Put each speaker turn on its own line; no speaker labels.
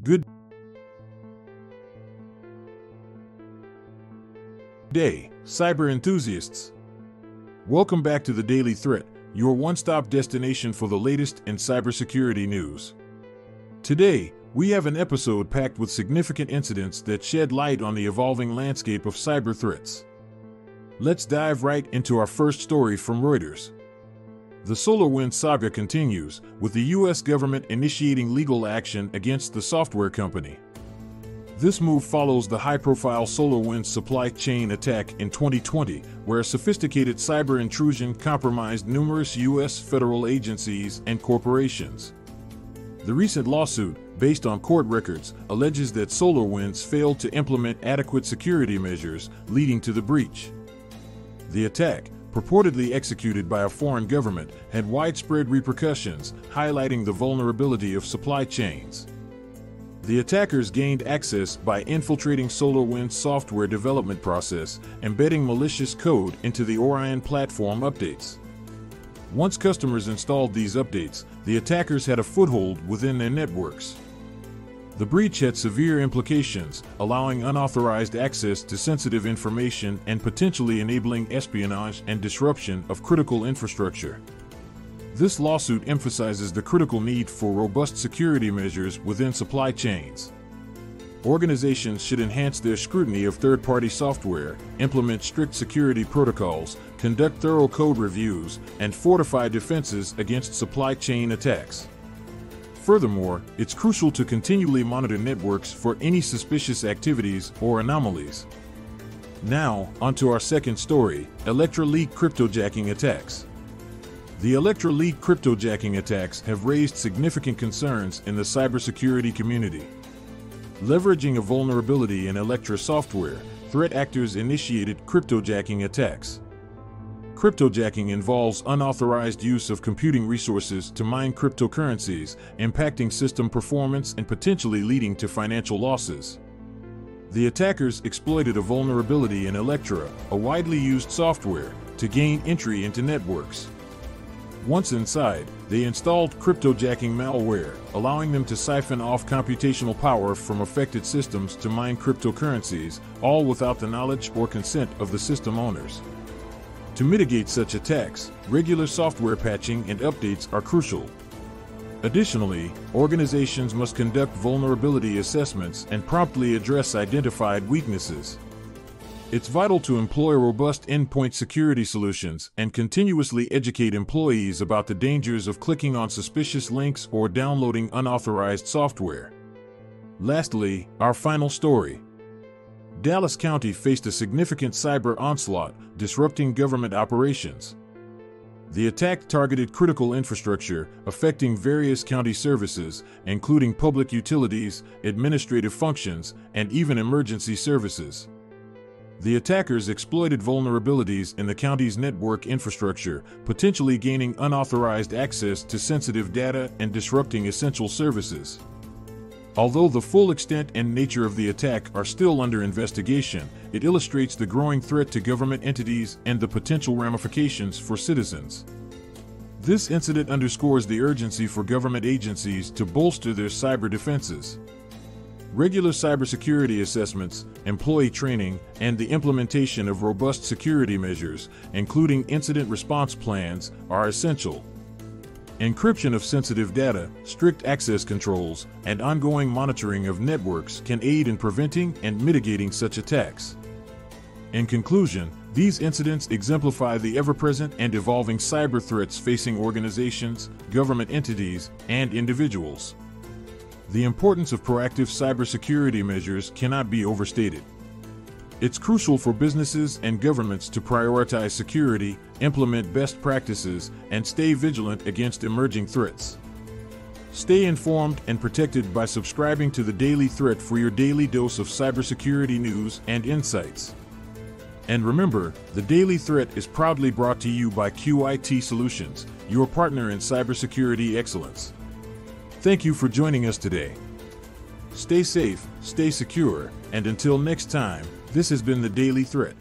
Good day, cyber enthusiasts. Welcome back to the Daily Threat, your one stop destination for the latest in cybersecurity news. Today, we have an episode packed with significant incidents that shed light on the evolving landscape of cyber threats. Let's dive right into our first story from Reuters. The SolarWinds saga continues, with the U.S. government initiating legal action against the software company. This move follows the high profile SolarWinds supply chain attack in 2020, where a sophisticated cyber intrusion compromised numerous U.S. federal agencies and corporations. The recent lawsuit, based on court records, alleges that SolarWinds failed to implement adequate security measures, leading to the breach. The attack, purportedly executed by a foreign government, had widespread repercussions, highlighting the vulnerability of supply chains. The attackers gained access by infiltrating SolarWinds' software development process, embedding malicious code into the Orion platform updates. Once customers installed these updates, the attackers had a foothold within their networks. The breach had severe implications, allowing unauthorized access to sensitive information and potentially enabling espionage and disruption of critical infrastructure. This lawsuit emphasizes the critical need for robust security measures within supply chains. Organizations should enhance their scrutiny of third party software, implement strict security protocols, conduct thorough code reviews, and fortify defenses against supply chain attacks. Furthermore, it's crucial to continually monitor networks for any suspicious activities or anomalies. Now, onto our second story Elektra Leak cryptojacking attacks. The Elektra Leak cryptojacking attacks have raised significant concerns in the cybersecurity community. Leveraging a vulnerability in Elektra software, threat actors initiated cryptojacking attacks. Cryptojacking involves unauthorized use of computing resources to mine cryptocurrencies, impacting system performance and potentially leading to financial losses. The attackers exploited a vulnerability in Elektra, a widely used software, to gain entry into networks. Once inside, they installed cryptojacking malware, allowing them to siphon off computational power from affected systems to mine cryptocurrencies, all without the knowledge or consent of the system owners. To mitigate such attacks, regular software patching and updates are crucial. Additionally, organizations must conduct vulnerability assessments and promptly address identified weaknesses. It's vital to employ robust endpoint security solutions and continuously educate employees about the dangers of clicking on suspicious links or downloading unauthorized software. Lastly, our final story. Dallas County faced a significant cyber onslaught, disrupting government operations. The attack targeted critical infrastructure, affecting various county services, including public utilities, administrative functions, and even emergency services. The attackers exploited vulnerabilities in the county's network infrastructure, potentially gaining unauthorized access to sensitive data and disrupting essential services. Although the full extent and nature of the attack are still under investigation, it illustrates the growing threat to government entities and the potential ramifications for citizens. This incident underscores the urgency for government agencies to bolster their cyber defenses. Regular cybersecurity assessments, employee training, and the implementation of robust security measures, including incident response plans, are essential. Encryption of sensitive data, strict access controls, and ongoing monitoring of networks can aid in preventing and mitigating such attacks. In conclusion, these incidents exemplify the ever present and evolving cyber threats facing organizations, government entities, and individuals. The importance of proactive cybersecurity measures cannot be overstated. It's crucial for businesses and governments to prioritize security, implement best practices, and stay vigilant against emerging threats. Stay informed and protected by subscribing to the Daily Threat for your daily dose of cybersecurity news and insights. And remember, the Daily Threat is proudly brought to you by QIT Solutions, your partner in cybersecurity excellence. Thank you for joining us today. Stay safe, stay secure, and until next time, this has been the Daily Threat.